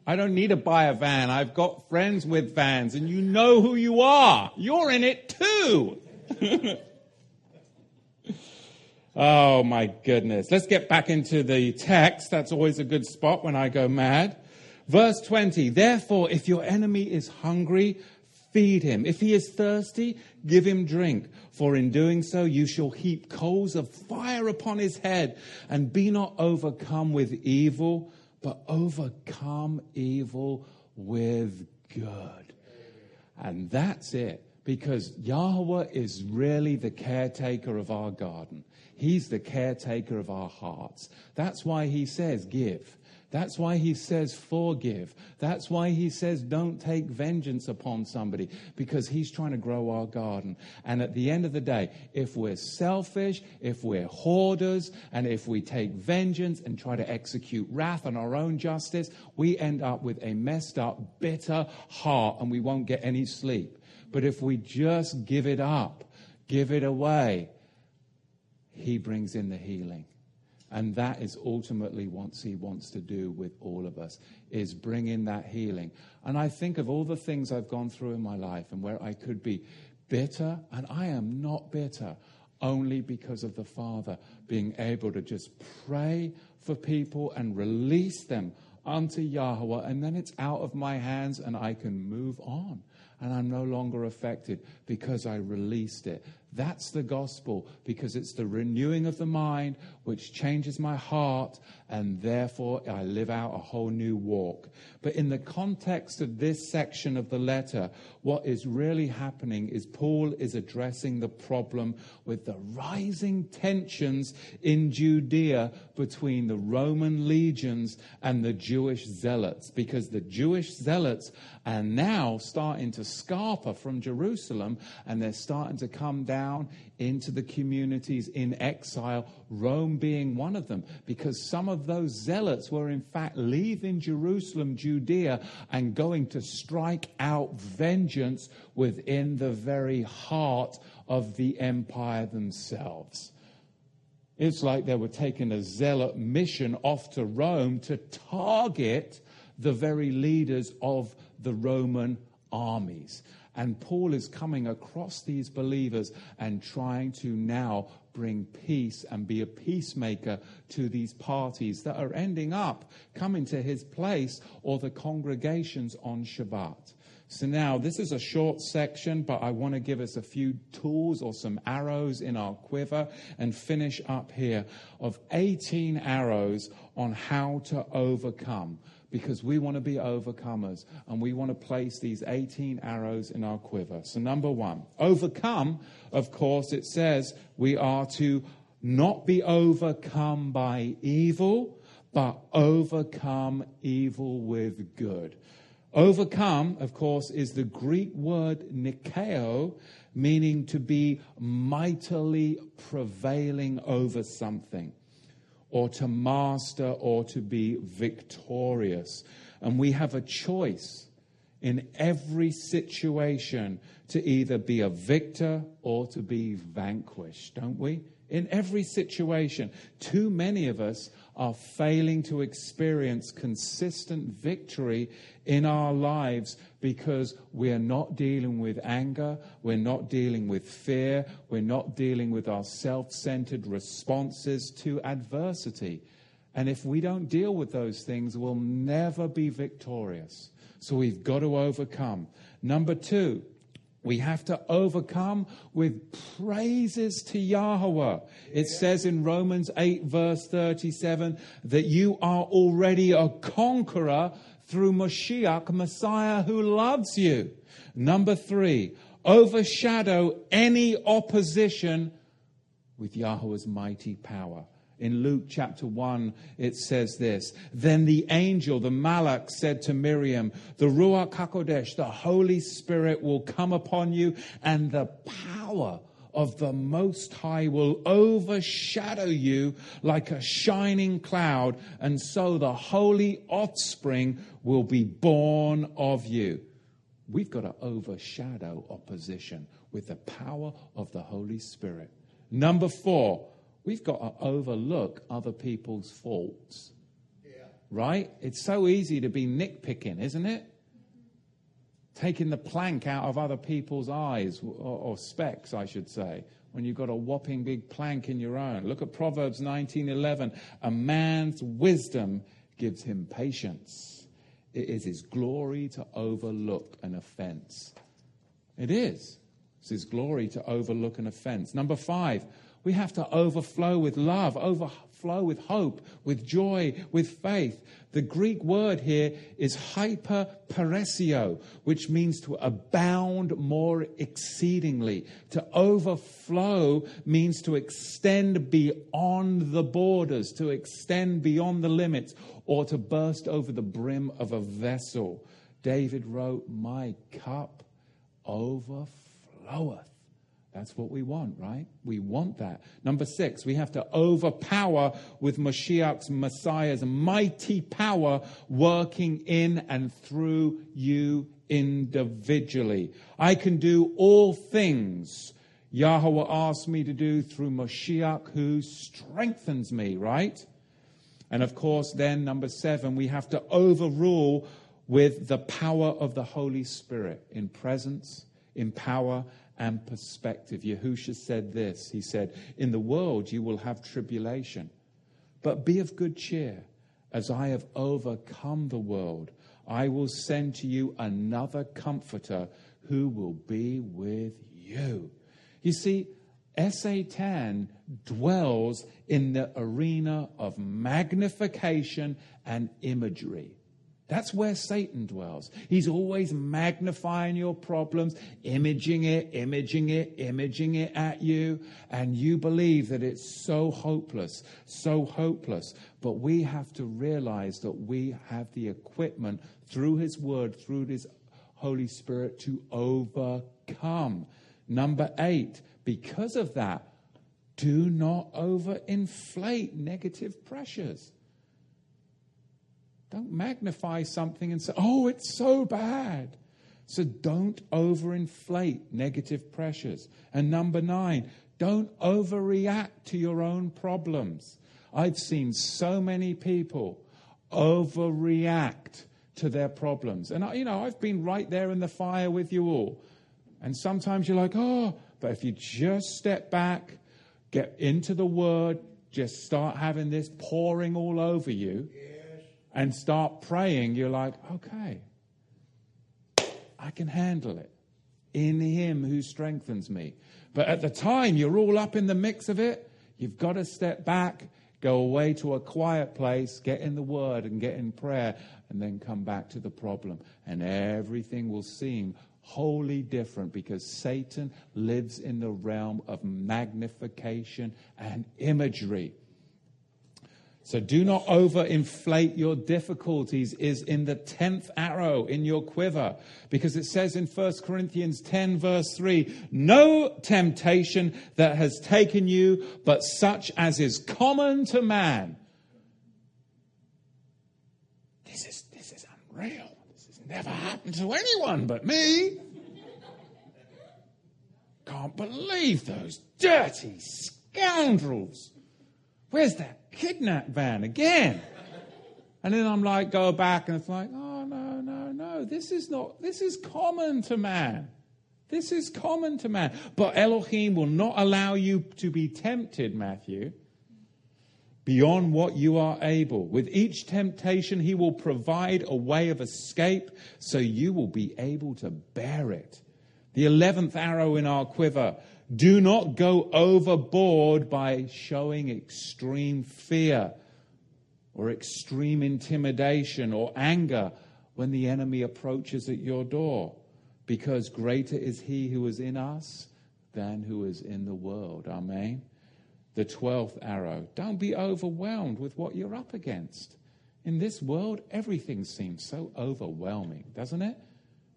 I don't need to buy a van. I've got friends with vans, and you know who you are. You're in it too. Oh my goodness. Let's get back into the text. That's always a good spot when I go mad. Verse 20. Therefore, if your enemy is hungry, feed him. If he is thirsty, give him drink. For in doing so, you shall heap coals of fire upon his head and be not overcome with evil, but overcome evil with good. And that's it because Yahweh is really the caretaker of our garden. He's the caretaker of our hearts. That's why he says, give. That's why he says, forgive. That's why he says, don't take vengeance upon somebody, because he's trying to grow our garden. And at the end of the day, if we're selfish, if we're hoarders, and if we take vengeance and try to execute wrath on our own justice, we end up with a messed up, bitter heart, and we won't get any sleep. But if we just give it up, give it away, he brings in the healing. And that is ultimately what he wants to do with all of us, is bring in that healing. And I think of all the things I've gone through in my life and where I could be bitter, and I am not bitter only because of the Father being able to just pray for people and release them unto Yahweh, and then it's out of my hands and I can move on and I'm no longer affected because I released it. That's the gospel because it's the renewing of the mind which changes my heart and therefore I live out a whole new walk. But in the context of this section of the letter, what is really happening is Paul is addressing the problem with the rising tensions in Judea between the Roman legions and the Jewish zealots because the Jewish zealots are now starting to scarper from Jerusalem and they're starting to come down into the communities in exile, Rome being one of them, because some of those zealots were in fact leaving Jerusalem, Judea, and going to strike out vengeance within the very heart of the empire themselves. It's like they were taking a zealot mission off to Rome to target the very leaders of the Roman armies. And Paul is coming across these believers and trying to now bring peace and be a peacemaker to these parties that are ending up coming to his place or the congregations on Shabbat. So now this is a short section, but I want to give us a few tools or some arrows in our quiver and finish up here of 18 arrows on how to overcome because we want to be overcomers and we want to place these 18 arrows in our quiver. So, number one, overcome, of course, it says we are to not be overcome by evil, but overcome evil with good. Overcome, of course, is the Greek word nikeo, meaning to be mightily prevailing over something or to master or to be victorious. And we have a choice in every situation to either be a victor or to be vanquished, don't we? In every situation, too many of us are failing to experience consistent victory in our lives because we're not dealing with anger, we're not dealing with fear, we're not dealing with our self centered responses to adversity. And if we don't deal with those things, we'll never be victorious. So we've got to overcome. Number two, we have to overcome with praises to Yahweh. It says in Romans 8, verse 37, that you are already a conqueror through Mashiach, Messiah who loves you. Number three, overshadow any opposition with Yahweh's mighty power. In Luke chapter 1, it says this Then the angel, the Malach, said to Miriam, The Ruach HaKodesh, the Holy Spirit, will come upon you, and the power of the Most High will overshadow you like a shining cloud, and so the holy offspring will be born of you. We've got to overshadow opposition with the power of the Holy Spirit. Number four, we've got to overlook other people's faults. Yeah. Right? It's so easy to be nitpicking, isn't it? taking the plank out of other people's eyes, or, or specks, I should say, when you've got a whopping big plank in your own. Look at Proverbs 19:11. A man's wisdom gives him patience. It is his glory to overlook an offense. It is. It's his glory to overlook an offense. Number five, we have to overflow with love, overflow with hope, with joy, with faith. The Greek word here is hyperperesio, which means to abound more exceedingly. To overflow means to extend beyond the borders, to extend beyond the limits, or to burst over the brim of a vessel. David wrote, My cup overfloweth. That's what we want, right? We want that. Number six, we have to overpower with Mashiach's Messiah's mighty power working in and through you individually. I can do all things Yahweh asks me to do through Mashiach who strengthens me, right? And of course, then number seven, we have to overrule with the power of the Holy Spirit in presence, in power, and perspective. Yahusha said this He said, In the world you will have tribulation, but be of good cheer. As I have overcome the world, I will send to you another comforter who will be with you. You see, Satan dwells in the arena of magnification and imagery. That's where Satan dwells. He's always magnifying your problems, imaging it, imaging it, imaging it at you, and you believe that it's so hopeless, so hopeless. But we have to realize that we have the equipment through His Word, through His Holy Spirit to overcome. Number eight, because of that, do not overinflate negative pressures. Don't magnify something and say, oh, it's so bad. So don't overinflate negative pressures. And number nine, don't overreact to your own problems. I've seen so many people overreact to their problems. And, I, you know, I've been right there in the fire with you all. And sometimes you're like, oh, but if you just step back, get into the Word, just start having this pouring all over you, yes. And start praying, you're like, okay, I can handle it in Him who strengthens me. But at the time, you're all up in the mix of it. You've got to step back, go away to a quiet place, get in the Word and get in prayer, and then come back to the problem. And everything will seem wholly different because Satan lives in the realm of magnification and imagery. So do not overinflate your difficulties is in the 10th arrow in your quiver because it says in 1 Corinthians 10 verse 3, no temptation that has taken you but such as is common to man. This is, this is unreal. This has never happened to anyone but me. Can't believe those dirty scoundrels. Where's that kidnap van again? And then I'm like, go back, and it's like, oh, no, no, no. This is not, this is common to man. This is common to man. But Elohim will not allow you to be tempted, Matthew, beyond what you are able. With each temptation, he will provide a way of escape so you will be able to bear it. The 11th arrow in our quiver do not go overboard by showing extreme fear or extreme intimidation or anger when the enemy approaches at your door, because greater is he who is in us than who is in the world. Amen. The 12th arrow don't be overwhelmed with what you're up against. In this world, everything seems so overwhelming, doesn't it?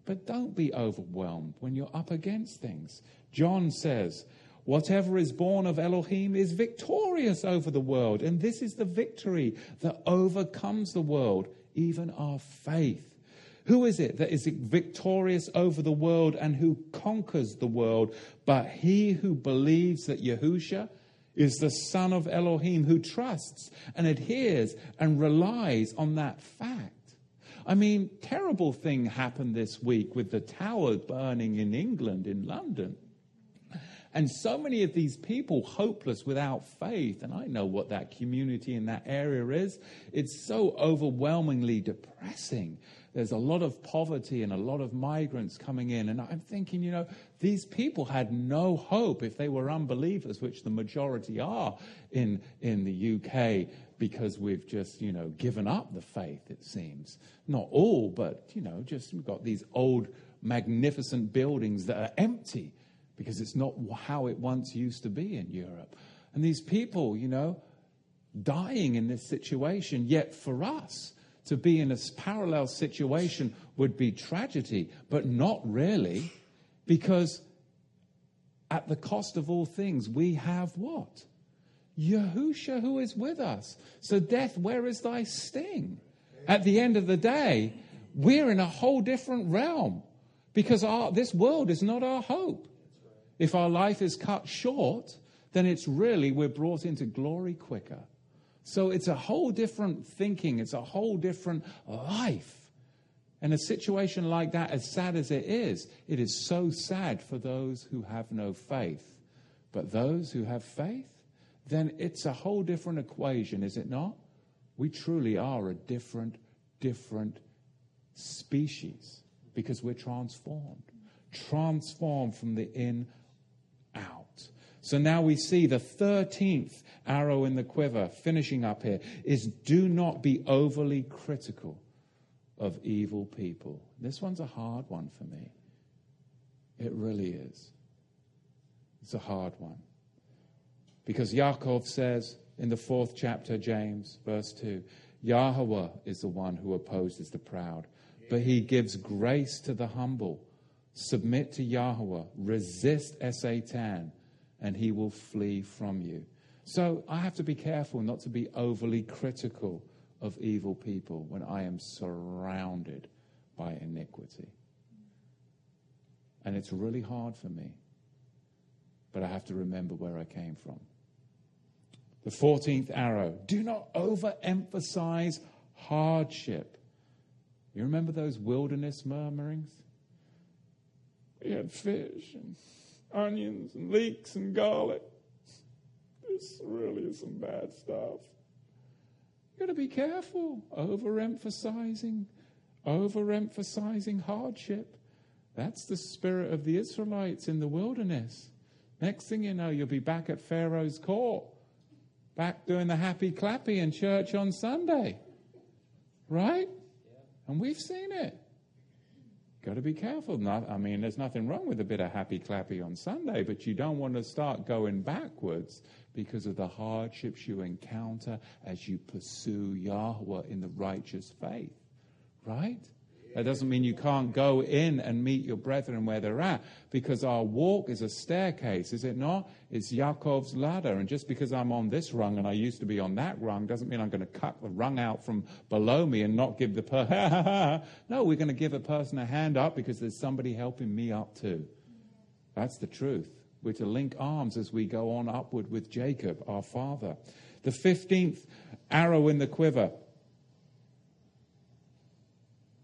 But don't be overwhelmed when you're up against things. John says, Whatever is born of Elohim is victorious over the world. And this is the victory that overcomes the world, even our faith. Who is it that is victorious over the world and who conquers the world? But he who believes that Yahusha is the Son of Elohim, who trusts and adheres and relies on that fact. I mean, terrible thing happened this week with the tower burning in England, in London. And so many of these people, hopeless without faith, and I know what that community in that area is, it's so overwhelmingly depressing. There's a lot of poverty and a lot of migrants coming in. And I'm thinking, you know, these people had no hope if they were unbelievers, which the majority are in, in the UK, because we've just, you know, given up the faith, it seems. Not all, but, you know, just we've got these old, magnificent buildings that are empty because it's not how it once used to be in Europe. And these people, you know, dying in this situation, yet for us to be in a parallel situation would be tragedy, but not really, because at the cost of all things, we have what? Yahusha who is with us. So, death, where is thy sting? At the end of the day, we're in a whole different realm because our, this world is not our hope. If our life is cut short, then it's really we're brought into glory quicker. So it's a whole different thinking, it's a whole different life. And a situation like that, as sad as it is, it is so sad for those who have no faith. But those who have faith, then it's a whole different equation, is it not? We truly are a different, different species because we're transformed. Transformed from the in out. so now we see the 13th arrow in the quiver, finishing up here, is do not be overly critical of evil people. This one's a hard one for me. It really is. It's a hard one. Because Yaakov says in the fourth chapter, James, verse 2, Yahweh is the one who opposes the proud, but he gives grace to the humble. Submit to Yahweh, resist Satan and he will flee from you. So I have to be careful not to be overly critical of evil people when I am surrounded by iniquity. And it's really hard for me, but I have to remember where I came from. The 14th arrow do not overemphasize hardship. You remember those wilderness murmurings? We had fish and onions and leeks and garlic. This really is some bad stuff. You've got to be careful overemphasizing, overemphasizing hardship. That's the spirit of the Israelites in the wilderness. Next thing you know, you'll be back at Pharaoh's court, back doing the happy clappy in church on Sunday. Right? And we've seen it. Got to be careful. Not, I mean, there's nothing wrong with a bit of happy clappy on Sunday, but you don't want to start going backwards because of the hardships you encounter as you pursue Yahweh in the righteous faith. Right? That doesn't mean you can't go in and meet your brethren where they're at, because our walk is a staircase, is it not? It's Yaakov's ladder. And just because I'm on this rung and I used to be on that rung doesn't mean I'm going to cut the rung out from below me and not give the person. no, we're going to give a person a hand up because there's somebody helping me up too. That's the truth. We're to link arms as we go on upward with Jacob, our father. The 15th arrow in the quiver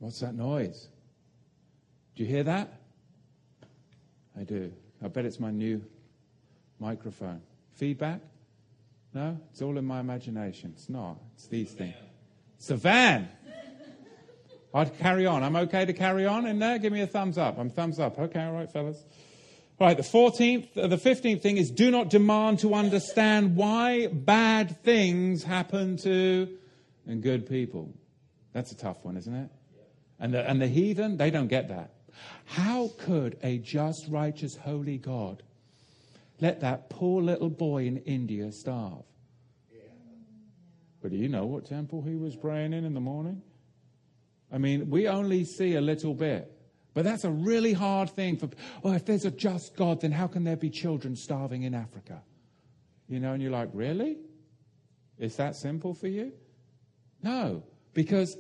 What's that noise? Do you hear that? I do. I bet it's my new microphone. Feedback? No? It's all in my imagination. It's not. It's these things. It's a van. I'd carry on. I'm okay to carry on in there? Give me a thumbs up. I'm thumbs up. Okay, all right, fellas. All right, the 14th, uh, the 15th thing is do not demand to understand why bad things happen to and good people. That's a tough one, isn't it? And the, and the heathen, they don't get that. How could a just, righteous, holy God let that poor little boy in India starve? But do you know what temple he was praying in in the morning? I mean, we only see a little bit. But that's a really hard thing for. well, if there's a just God, then how can there be children starving in Africa? You know, and you're like, really? Is that simple for you? No, because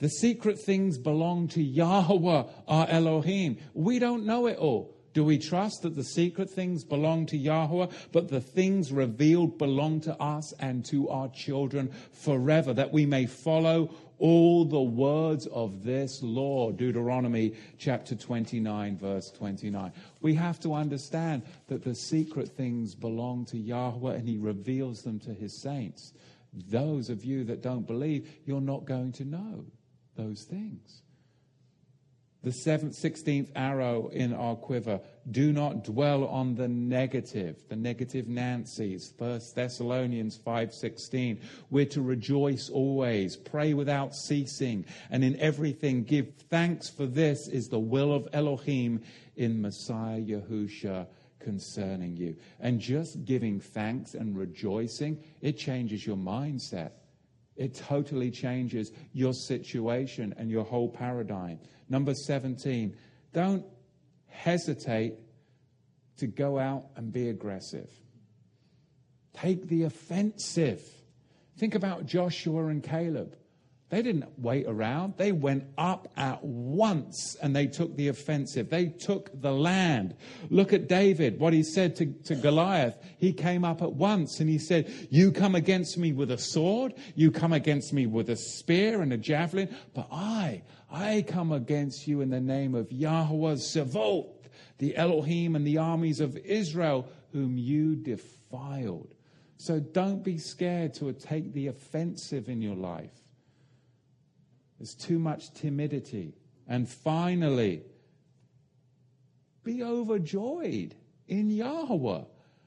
the secret things belong to Yahweh, our Elohim. We don't know it all. Do we trust that the secret things belong to Yahweh, but the things revealed belong to us and to our children forever, that we may follow all the words of this law? Deuteronomy chapter 29, verse 29. We have to understand that the secret things belong to Yahweh and He reveals them to His saints. Those of you that don't believe, you're not going to know those things. The seventh, sixteenth arrow in our quiver. Do not dwell on the negative, the negative Nancy's. First Thessalonians five sixteen. We're to rejoice always, pray without ceasing, and in everything give thanks. For this is the will of Elohim in Messiah Yahusha concerning you. And just giving thanks and rejoicing, it changes your mindset. It totally changes your situation and your whole paradigm. Number 17, don't hesitate to go out and be aggressive. Take the offensive. Think about Joshua and Caleb. They didn't wait around. They went up at once and they took the offensive. They took the land. Look at David, what he said to, to Goliath. He came up at once and he said, You come against me with a sword, you come against me with a spear and a javelin, but I, I come against you in the name of Yahweh Sevoth, the Elohim and the armies of Israel, whom you defiled. So don't be scared to take the offensive in your life. There's too much timidity. And finally, be overjoyed in Yahweh.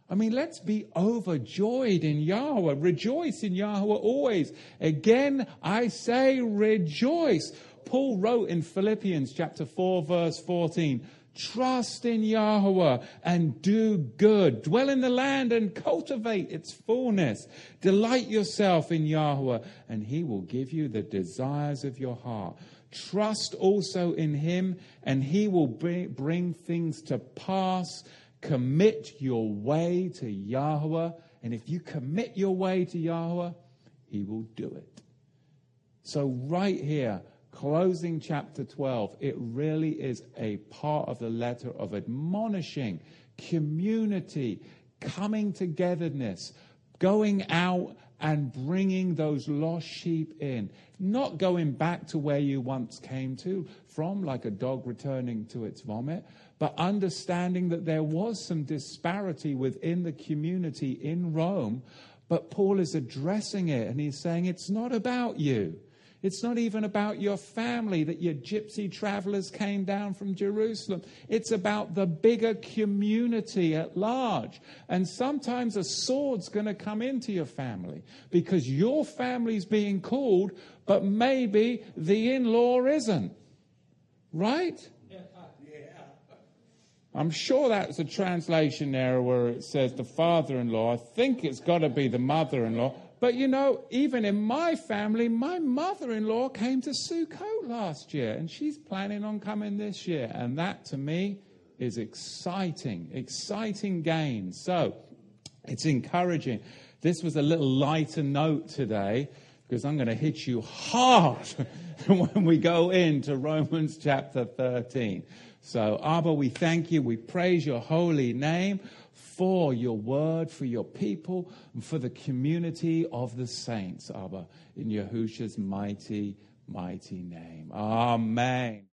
I mean, let's be overjoyed in Yahweh. Rejoice in Yahweh always. Again, I say rejoice. Paul wrote in Philippians chapter 4, verse 14 Trust in Yahweh and do good. Dwell in the land and cultivate its fullness. Delight yourself in Yahweh, and he will give you the desires of your heart. Trust also in him, and he will bring things to pass Commit your way to Yahweh. And if you commit your way to Yahweh, He will do it. So, right here, closing chapter 12, it really is a part of the letter of admonishing community, coming togetherness, going out and bringing those lost sheep in. Not going back to where you once came to from, like a dog returning to its vomit, but understanding that there was some disparity within the community in Rome. But Paul is addressing it and he's saying, it's not about you. It's not even about your family that your gypsy travelers came down from Jerusalem. It's about the bigger community at large. And sometimes a sword's going to come into your family because your family's being called, but maybe the in law isn't. Right? I'm sure that's a translation error where it says the father in law. I think it's got to be the mother in law. But you know, even in my family, my mother in law came to Sukkot last year, and she's planning on coming this year. And that to me is exciting, exciting gain. So it's encouraging. This was a little lighter note today because I'm going to hit you hard when we go into Romans chapter 13. So, Abba, we thank you. We praise your holy name for your word, for your people, and for the community of the saints, Abba, in Yahusha's mighty, mighty name. Amen.